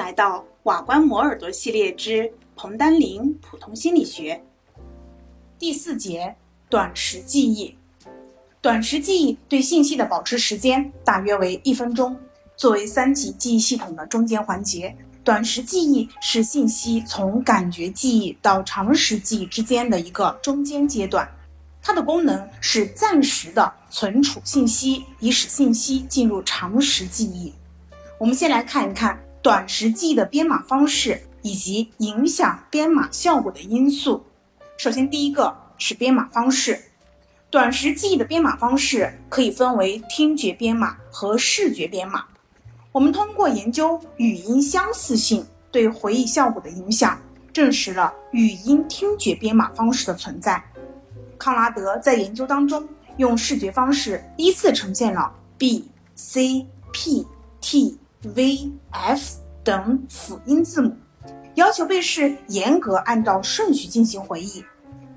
来到瓦关磨耳朵系列之彭丹林普通心理学第四节短时记忆。短时记忆对信息的保持时间大约为一分钟。作为三级记忆系统的中间环节，短时记忆是信息从感觉记忆到长时记忆之间的一个中间阶段。它的功能是暂时的存储信息，以使信息进入长时记忆。我们先来看一看短时记忆的编码方式以及影响编码效果的因素。首先，第一个是编码方式。短时记忆的编码方式可以分为听觉编码和视觉编码。我们通过研究语音相似性对回忆效果的影响，证实了语音听觉编码方式的存在。康拉德在研究当中用视觉方式依次呈现了 B、C、P、T。V、F 等辅音字母，要求被试严格按照顺序进行回忆。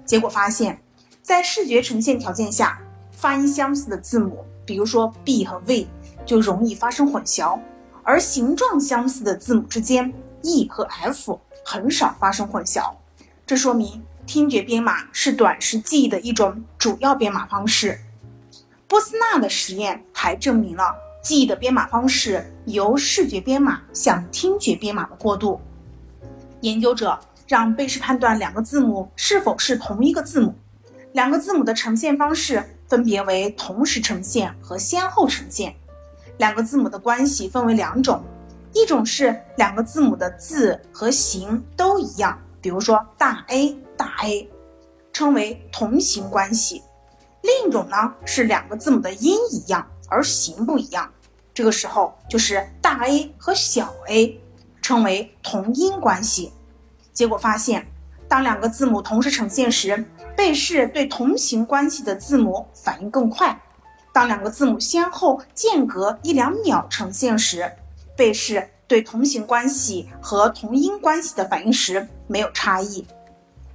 结果发现，在视觉呈现条件下，发音相似的字母，比如说 B 和 V，就容易发生混淆；而形状相似的字母之间，E 和 F 很少发生混淆。这说明听觉编码是短时记忆的一种主要编码方式。波斯纳的实验还证明了。记忆的编码方式由视觉编码向听觉编码的过渡。研究者让被试判断两个字母是否是同一个字母，两个字母的呈现方式分别为同时呈现和先后呈现。两个字母的关系分为两种，一种是两个字母的字和形都一样，比如说大 A 大 A，称为同形关系；另一种呢是两个字母的音一样。而形不一样，这个时候就是大 A 和小 a，称为同音关系。结果发现，当两个字母同时呈现时，被试对同形关系的字母反应更快；当两个字母先后间隔一两秒呈现时，被试对同形关系和同音关系的反应时没有差异。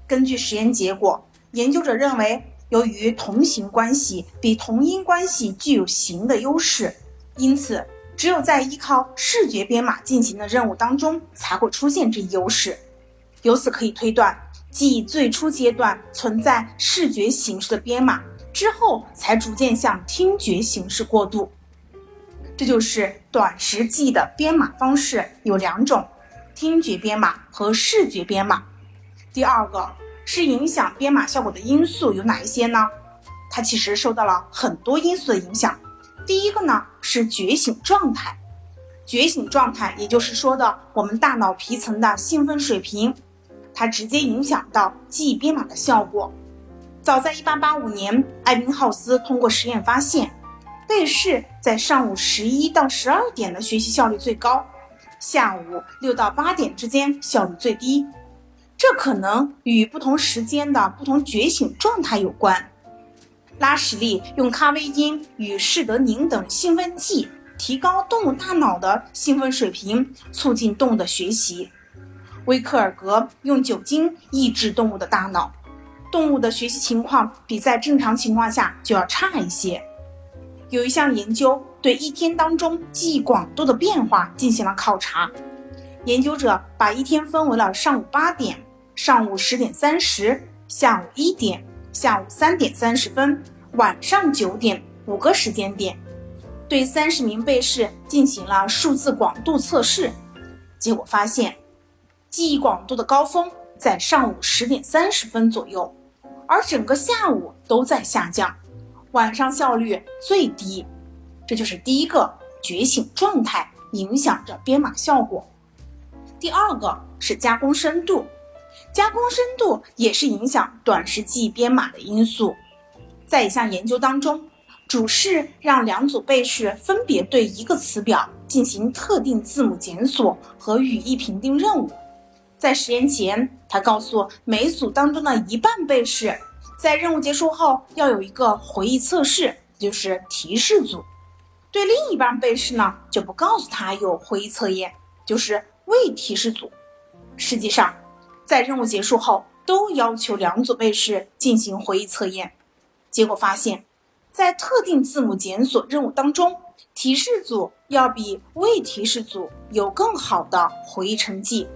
根据实验结果，研究者认为。由于同形关系比同音关系具有形的优势，因此只有在依靠视觉编码进行的任务当中才会出现这一优势。由此可以推断，记忆最初阶段存在视觉形式的编码，之后才逐渐向听觉形式过渡。这就是短时记忆的编码方式有两种：听觉编码和视觉编码。第二个。是影响编码效果的因素有哪一些呢？它其实受到了很多因素的影响。第一个呢是觉醒状态，觉醒状态也就是说的我们大脑皮层的兴奋水平，它直接影响到记忆编码的效果。早在1885年，艾宾浩斯通过实验发现，被试在上午十一到十二点的学习效率最高，下午六到八点之间效率最低。这可能与不同时间的不同觉醒状态有关。拉什利用咖啡因与士德宁等兴奋剂提高动物大脑的兴奋水平，促进动物的学习。威克尔格用酒精抑制动物的大脑，动物的学习情况比在正常情况下就要差一些。有一项研究对一天当中记忆广度的变化进行了考察，研究者把一天分为了上午八点。上午十点三十，下午一点，下午三点三十分，晚上九点五个时间点，对三十名被试进行了数字广度测试，结果发现，记忆广度的高峰在上午十点三十分左右，而整个下午都在下降，晚上效率最低。这就是第一个觉醒状态影响着编码效果。第二个是加工深度。加工深度也是影响短时记忆编码的因素。在一项研究当中，主试让两组被试分别对一个词表进行特定字母检索和语义评定任务。在实验前，他告诉每组当中的一半被试，在任务结束后要有一个回忆测试，就是提示组。对另一半被试呢，就不告诉他有回忆测验，就是未提示组。实际上，在任务结束后，都要求两组被试进行回忆测验。结果发现，在特定字母检索任务当中，提示组要比未提示组有更好的回忆成绩，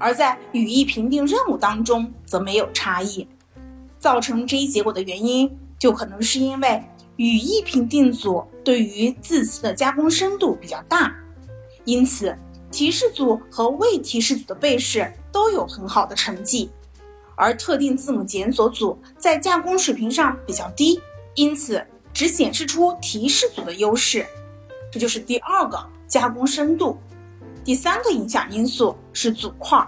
而在语义评定任务当中则没有差异。造成这一结果的原因，就可能是因为语义评定组对于字词的加工深度比较大，因此提示组和未提示组的被试都有很好的成绩，而特定字母检索组在加工水平上比较低，因此只显示出提示组的优势。这就是第二个加工深度。第三个影响因素是组块，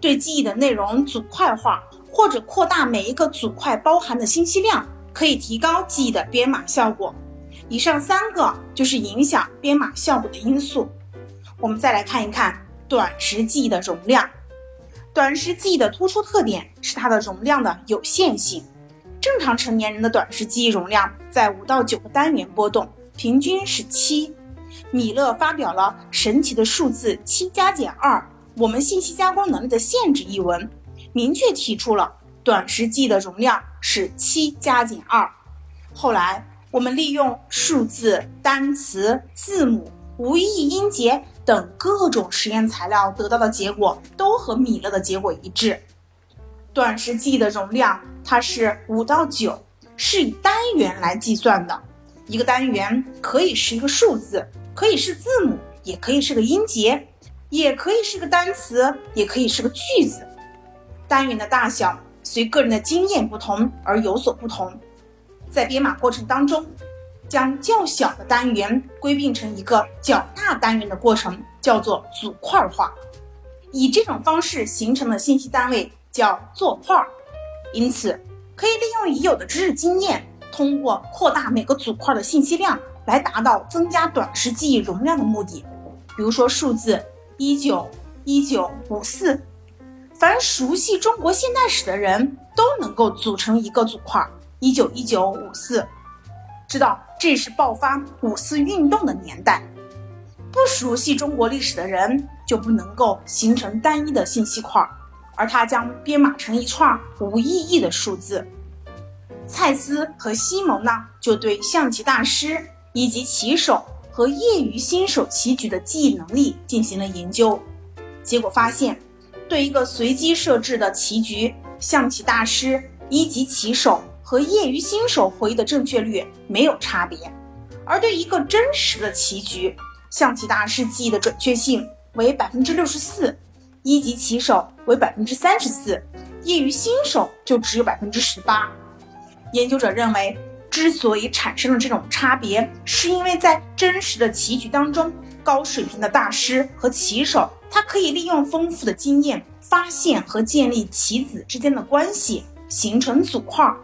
对记忆的内容组块化。或者扩大每一个组块包含的信息量，可以提高记忆的编码效果。以上三个就是影响编码效果的因素。我们再来看一看短时记忆的容量。短时记忆的突出特点是它的容量的有限性。正常成年人的短时记忆容量在五到九个单元波动，平均是七。米勒发表了《神奇的数字七加减二：我们信息加工能力的限制》一文。明确提出了短时记忆的容量是七加减二。后来我们利用数字、单词、字母、无意义音节等各种实验材料得到的结果都和米勒的结果一致。短时记忆的容量它是五到九，是以单元来计算的。一个单元可以是一个数字，可以是字母，也可以是个音节，也可以是个单词，也可以是个句子。单元的大小随个人的经验不同而有所不同，在编码过程当中，将较小的单元归并成一个较大单元的过程叫做组块化，以这种方式形成的信息单位叫做块。因此，可以利用已有的知识经验，通过扩大每个组块的信息量来达到增加短时记忆容量的目的。比如说数字一九一九五四。凡熟悉中国现代史的人都能够组成一个组块，一九一九五四，知道这是爆发五四运动的年代。不熟悉中国历史的人就不能够形成单一的信息块，而它将编码成一串无意义的数字。蔡司和西蒙呢，就对象棋大师以及棋手和业余新手棋局的记忆能力进行了研究，结果发现。对一个随机设置的棋局，象棋大师、一级棋手和业余新手回忆的正确率没有差别；而对一个真实的棋局，象棋大师记忆的准确性为百分之六十四，一级棋手为百分之三十四，业余新手就只有百分之十八。研究者认为，之所以产生了这种差别，是因为在真实的棋局当中，高水平的大师和棋手。他可以利用丰富的经验，发现和建立棋子之间的关系，形成组块；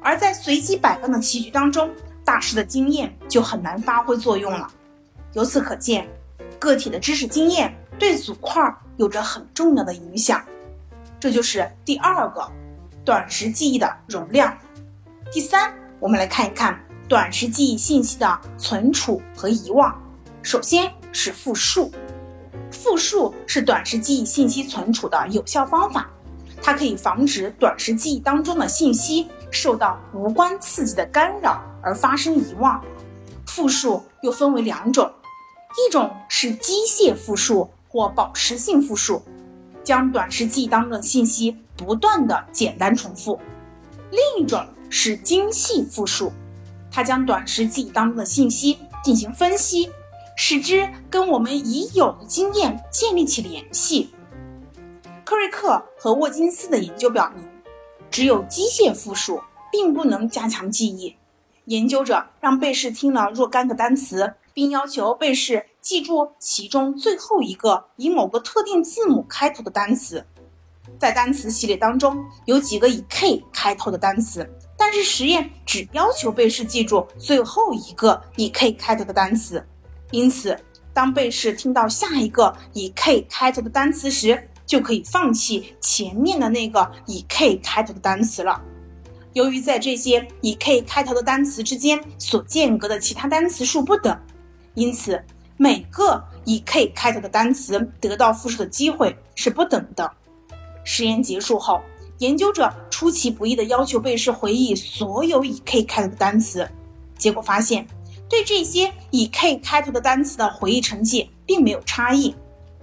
而在随机摆放的棋局当中，大师的经验就很难发挥作用了。由此可见，个体的知识经验对组块有着很重要的影响。这就是第二个短时记忆的容量。第三，我们来看一看短时记忆信息的存储和遗忘。首先是复述。复述是短时记忆信息存储的有效方法，它可以防止短时记忆当中的信息受到无关刺激的干扰而发生遗忘。复述又分为两种，一种是机械复述或保持性复述，将短时记忆当中的信息不断的简单重复；另一种是精细复述，它将短时记忆当中的信息进行分析。使之跟我们已有的经验建立起联系。科瑞克和沃金斯的研究表明，只有机械复述并不能加强记忆。研究者让被试听了若干个单词，并要求被试记住其中最后一个以某个特定字母开头的单词。在单词系列当中，有几个以 K 开头的单词，但是实验只要求被试记住最后一个以 K 开头的单词。因此，当被试听到下一个以 K 开头的单词时，就可以放弃前面的那个以 K 开头的单词了。由于在这些以 K 开头的单词之间所间隔的其他单词数不等，因此每个以 K 开头的单词得到复述的机会是不等的。实验结束后，研究者出其不意地要求被试回忆所有以 K 开头的单词，结果发现。对这些以 K 开头的单词的回忆成绩并没有差异，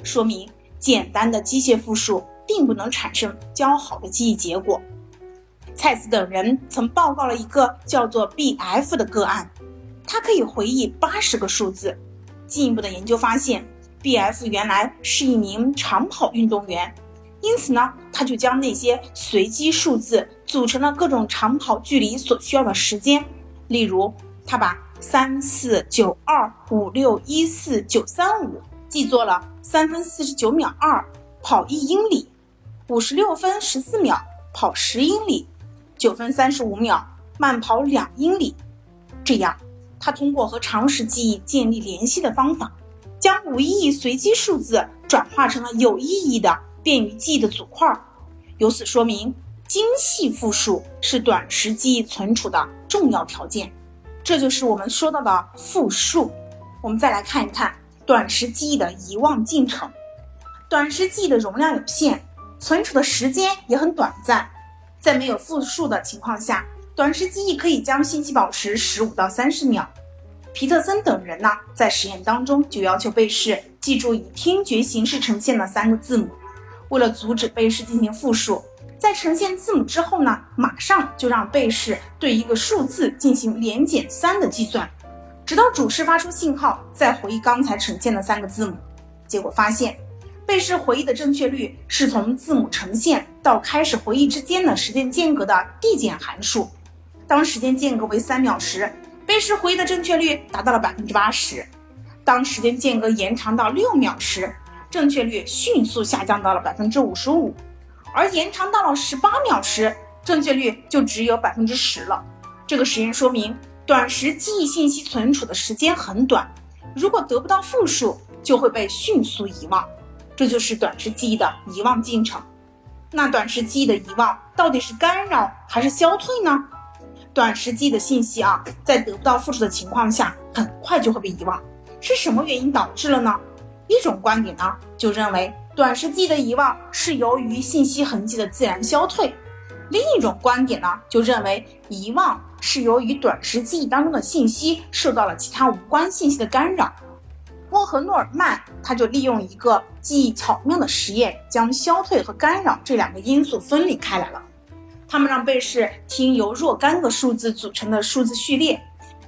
说明简单的机械复述并不能产生较好的记忆结果。蔡司等人曾报告了一个叫做 BF 的个案，他可以回忆八十个数字。进一步的研究发现，BF 原来是一名长跑运动员，因此呢，他就将那些随机数字组成了各种长跑距离所需要的时间。例如，他把三四九二五六一四九三五记作了三分四十九秒二跑一英里，五十六分十四秒跑十英里。九分三十五秒慢跑两英里，这样，他通过和常识记忆建立联系的方法，将无意义随机数字转化成了有意义的便于记忆的组块。由此说明，精细复述是短时记忆存储的重要条件。这就是我们说到的复述。我们再来看一看短时记忆的遗忘进程。短时记忆的容量有限，存储的时间也很短暂。在没有复述的情况下，短时记忆可以将信息保持十五到三十秒。皮特森等人呢，在实验当中就要求被试记住以听觉形式呈现的三个字母。为了阻止被试进行复述，在呈现字母之后呢，马上就让被试对一个数字进行连减三的计算，直到主试发出信号，再回忆刚才呈现的三个字母。结果发现。被试回忆的正确率是从字母呈现到开始回忆之间的时间间隔的递减函数。当时间间隔为三秒时，被试回忆的正确率达到了百分之八十；当时间间隔延长到六秒时，正确率迅速下降到了百分之五十五；而延长到了十八秒时，正确率就只有百分之十了。这个实验说明，短时记忆信息存储的时间很短，如果得不到复述，就会被迅速遗忘。这就是短时记忆的遗忘进程。那短时记忆的遗忘到底是干扰还是消退呢？短时记忆的信息啊，在得不到复述的情况下，很快就会被遗忘。是什么原因导致了呢？一种观点呢，就认为短时记忆的遗忘是由于信息痕迹的自然消退；另一种观点呢，就认为遗忘是由于短时记忆当中的信息受到了其他无关信息的干扰。沃和诺尔曼他就利用一个记忆巧妙的实验，将消退和干扰这两个因素分离开来了。他们让被试听由若干个数字组成的数字序列，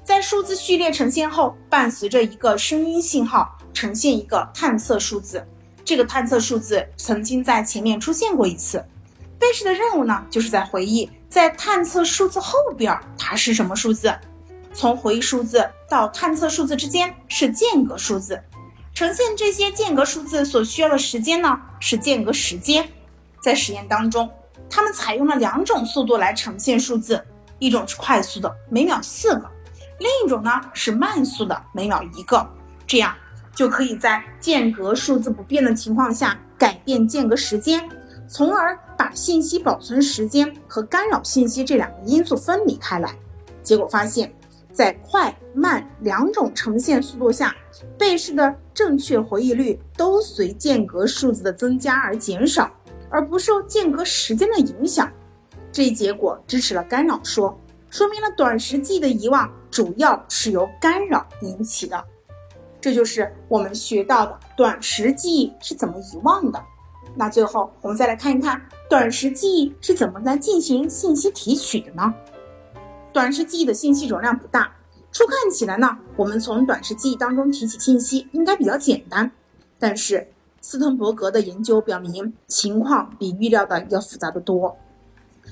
在数字序列呈现后，伴随着一个声音信号呈现一个探测数字。这个探测数字曾经在前面出现过一次。被试的任务呢，就是在回忆在探测数字后边它是什么数字。从回忆数字到探测数字之间是间隔数字，呈现这些间隔数字所需要的时间呢是间隔时间。在实验当中，他们采用了两种速度来呈现数字，一种是快速的，每秒四个；另一种呢是慢速的，每秒一个。这样就可以在间隔数字不变的情况下改变间隔时间，从而把信息保存时间和干扰信息这两个因素分离开来。结果发现。在快慢两种呈现速度下，被试的正确回忆率都随间隔数字的增加而减少，而不受间隔时间的影响。这一结果支持了干扰说，说明了短时记忆的遗忘主要是由干扰引起的。这就是我们学到的短时记忆是怎么遗忘的。那最后我们再来看一看短时记忆是怎么来进行信息提取的呢？短时记忆的信息容量不大，初看起来呢，我们从短时记忆当中提取信息应该比较简单。但是斯滕伯格的研究表明，情况比预料的要复杂的多。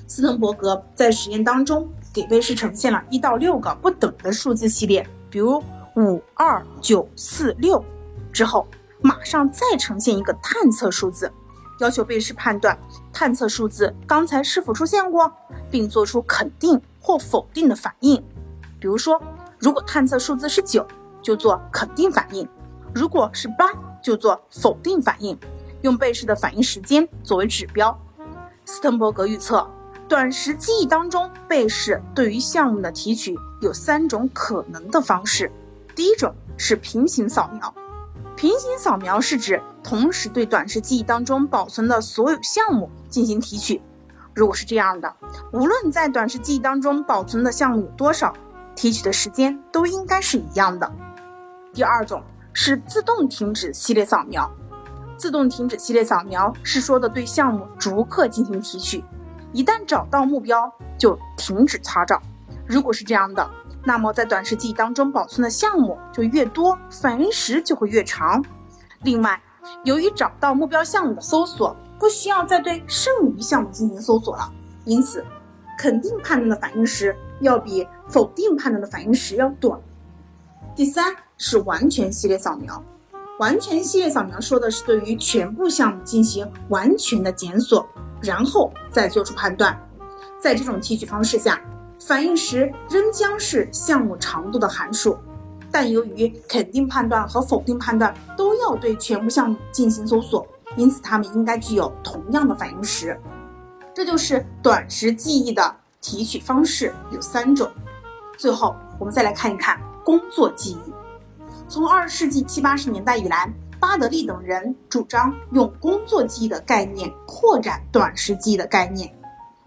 斯滕伯格在实验当中给被试呈现了一到六个不等的数字系列，比如五二九四六，之后马上再呈现一个探测数字，要求被试判断探测数字刚才是否出现过，并做出肯定。或否定的反应，比如说，如果探测数字是九，就做肯定反应；如果是八，就做否定反应。用被试的反应时间作为指标。斯滕伯格预测，短时记忆当中被试对于项目的提取有三种可能的方式。第一种是平行扫描，平行扫描是指同时对短时记忆当中保存的所有项目进行提取。如果是这样的，无论在短时记忆当中保存的项目有多少，提取的时间都应该是一样的。第二种是自动停止系列扫描。自动停止系列扫描是说的对项目逐个进行提取，一旦找到目标就停止查找。如果是这样的，那么在短时记忆当中保存的项目就越多，反应时就会越长。另外，由于找到目标项目的搜索不需要再对剩余项目进行搜索了，因此肯定判断的反应时要比否定判断的反应时要短。第三是完全系列扫描。完全系列扫描说的是对于全部项目进行完全的检索，然后再做出判断。在这种提取方式下，反应时仍将是项目长度的函数，但由于肯定判断和否定判断都要对全部项目进行搜索，因此它们应该具有同样的反应时。这就是短时记忆的提取方式有三种。最后，我们再来看一看工作记忆。从二十世纪七八十年代以来，巴德利等人主张用工作记忆的概念扩展短时记忆的概念。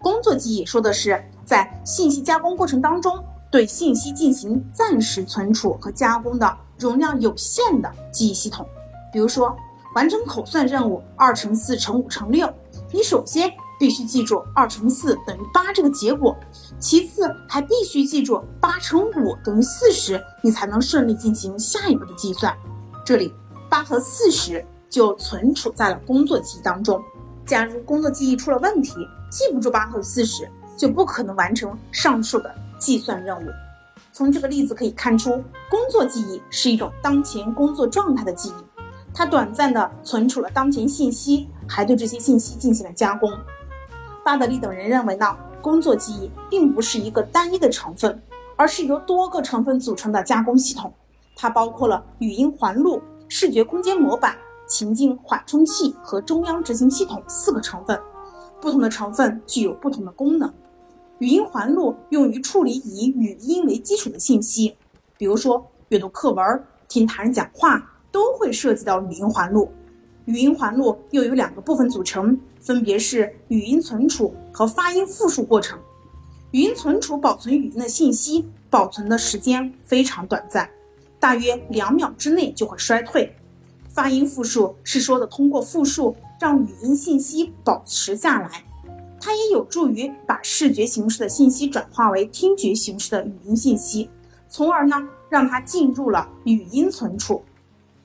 工作记忆说的是在信息加工过程当中，对信息进行暂时存储和加工的容量有限的记忆系统。比如说，完成口算任务二乘四乘五乘六，你首先。必须记住二乘四等于八这个结果，其次还必须记住八乘五等于四十，你才能顺利进行下一步的计算。这里八和四十就存储在了工作记忆当中。假如工作记忆出了问题，记不住八和四十，就不可能完成上述的计算任务。从这个例子可以看出，工作记忆是一种当前工作状态的记忆，它短暂的存储了当前信息，还对这些信息进行了加工。巴德利等人认为呢，工作记忆并不是一个单一的成分，而是由多个成分组成的加工系统。它包括了语音环路、视觉空间模板、情境缓冲器和中央执行系统四个成分。不同的成分具有不同的功能。语音环路用于处理以语音为基础的信息，比如说阅读课文、听他人讲话，都会涉及到语音环路。语音环路又由两个部分组成。分别是语音存储和发音复述过程。语音存储保存语音的信息，保存的时间非常短暂，大约两秒之内就会衰退。发音复述是说的通过复述让语音信息保持下来，它也有助于把视觉形式的信息转化为听觉形式的语音信息，从而呢让它进入了语音存储。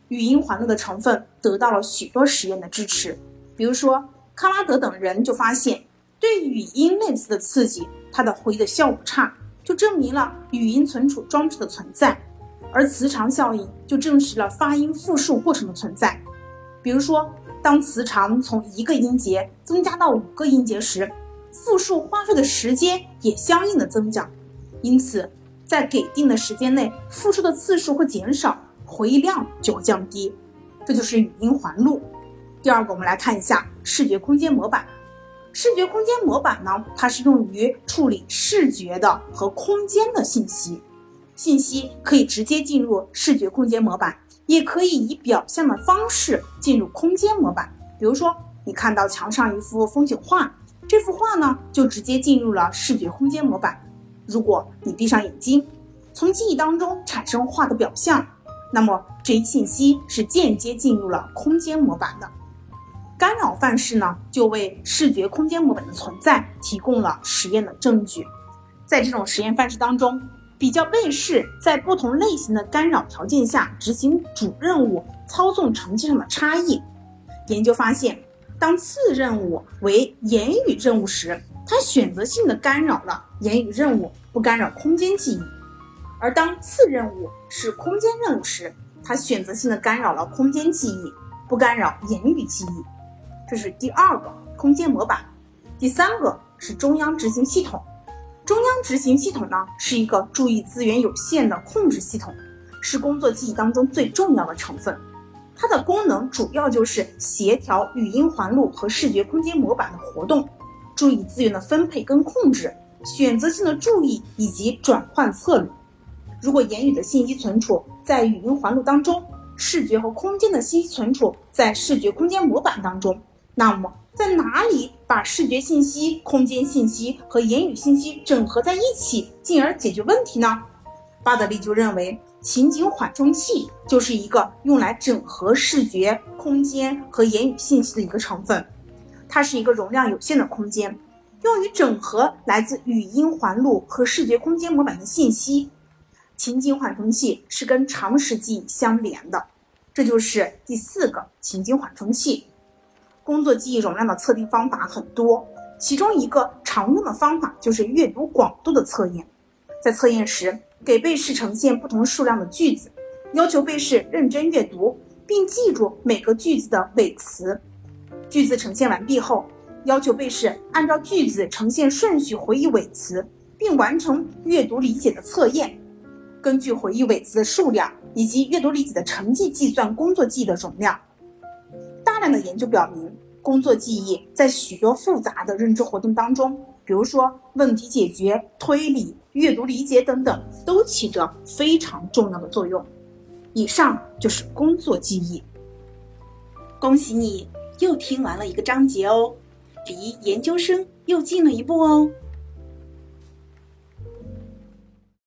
语音环路的成分得到了许多实验的支持，比如说。康拉德等人就发现，对语音类似的刺激，它的回的效果差，就证明了语音存储装置的存在；而磁场效应就证实了发音复述过程的存在。比如说，当磁场从一个音节增加到五个音节时，复述花费的时间也相应的增长。因此，在给定的时间内，复述的次数会减少，回忆量就会降低。这就是语音环路。第二个，我们来看一下视觉空间模板。视觉空间模板呢，它是用于处理视觉的和空间的信息。信息可以直接进入视觉空间模板，也可以以表象的方式进入空间模板。比如说，你看到墙上一幅风景画，这幅画呢就直接进入了视觉空间模板。如果你闭上眼睛，从记忆当中产生画的表象，那么这一信息是间接进入了空间模板的。干扰范式呢，就为视觉空间模板的存在提供了实验的证据。在这种实验范式当中，比较被试在不同类型的干扰条件下执行主任务操纵成绩上的差异。研究发现，当次任务为言语任务时，它选择性的干扰了言语任务，不干扰空间记忆；而当次任务是空间任务时，它选择性的干扰了空间记忆，不干扰言语记忆。这是第二个空间模板，第三个是中央执行系统。中央执行系统呢，是一个注意资源有限的控制系统，是工作记忆当中最重要的成分。它的功能主要就是协调语音环路和视觉空间模板的活动，注意资源的分配跟控制，选择性的注意以及转换策略。如果言语的信息存储在语音环路当中，视觉和空间的信息存储在视觉空间模板当中。那么，在哪里把视觉信息、空间信息和言语信息整合在一起，进而解决问题呢？巴德利就认为，情景缓冲器就是一个用来整合视觉、空间和言语信息的一个成分。它是一个容量有限的空间，用于整合来自语音环路和视觉空间模板的信息。情景缓冲器是跟常识记忆相连的，这就是第四个情景缓冲器。工作记忆容量的测定方法很多，其中一个常用的方法就是阅读广度的测验。在测验时，给被试呈现不同数量的句子，要求被试认真阅读，并记住每个句子的尾词。句子呈现完毕后，要求被试按照句子呈现顺序回忆尾词，并完成阅读理解的测验。根据回忆尾词的数量以及阅读理解的成绩计算工作记忆的容量。大量的研究表明，工作记忆在许多复杂的认知活动当中，比如说问题解决、推理、阅读理解等等，都起着非常重要的作用。以上就是工作记忆。恭喜你又听完了一个章节哦，离研究生又近了一步哦。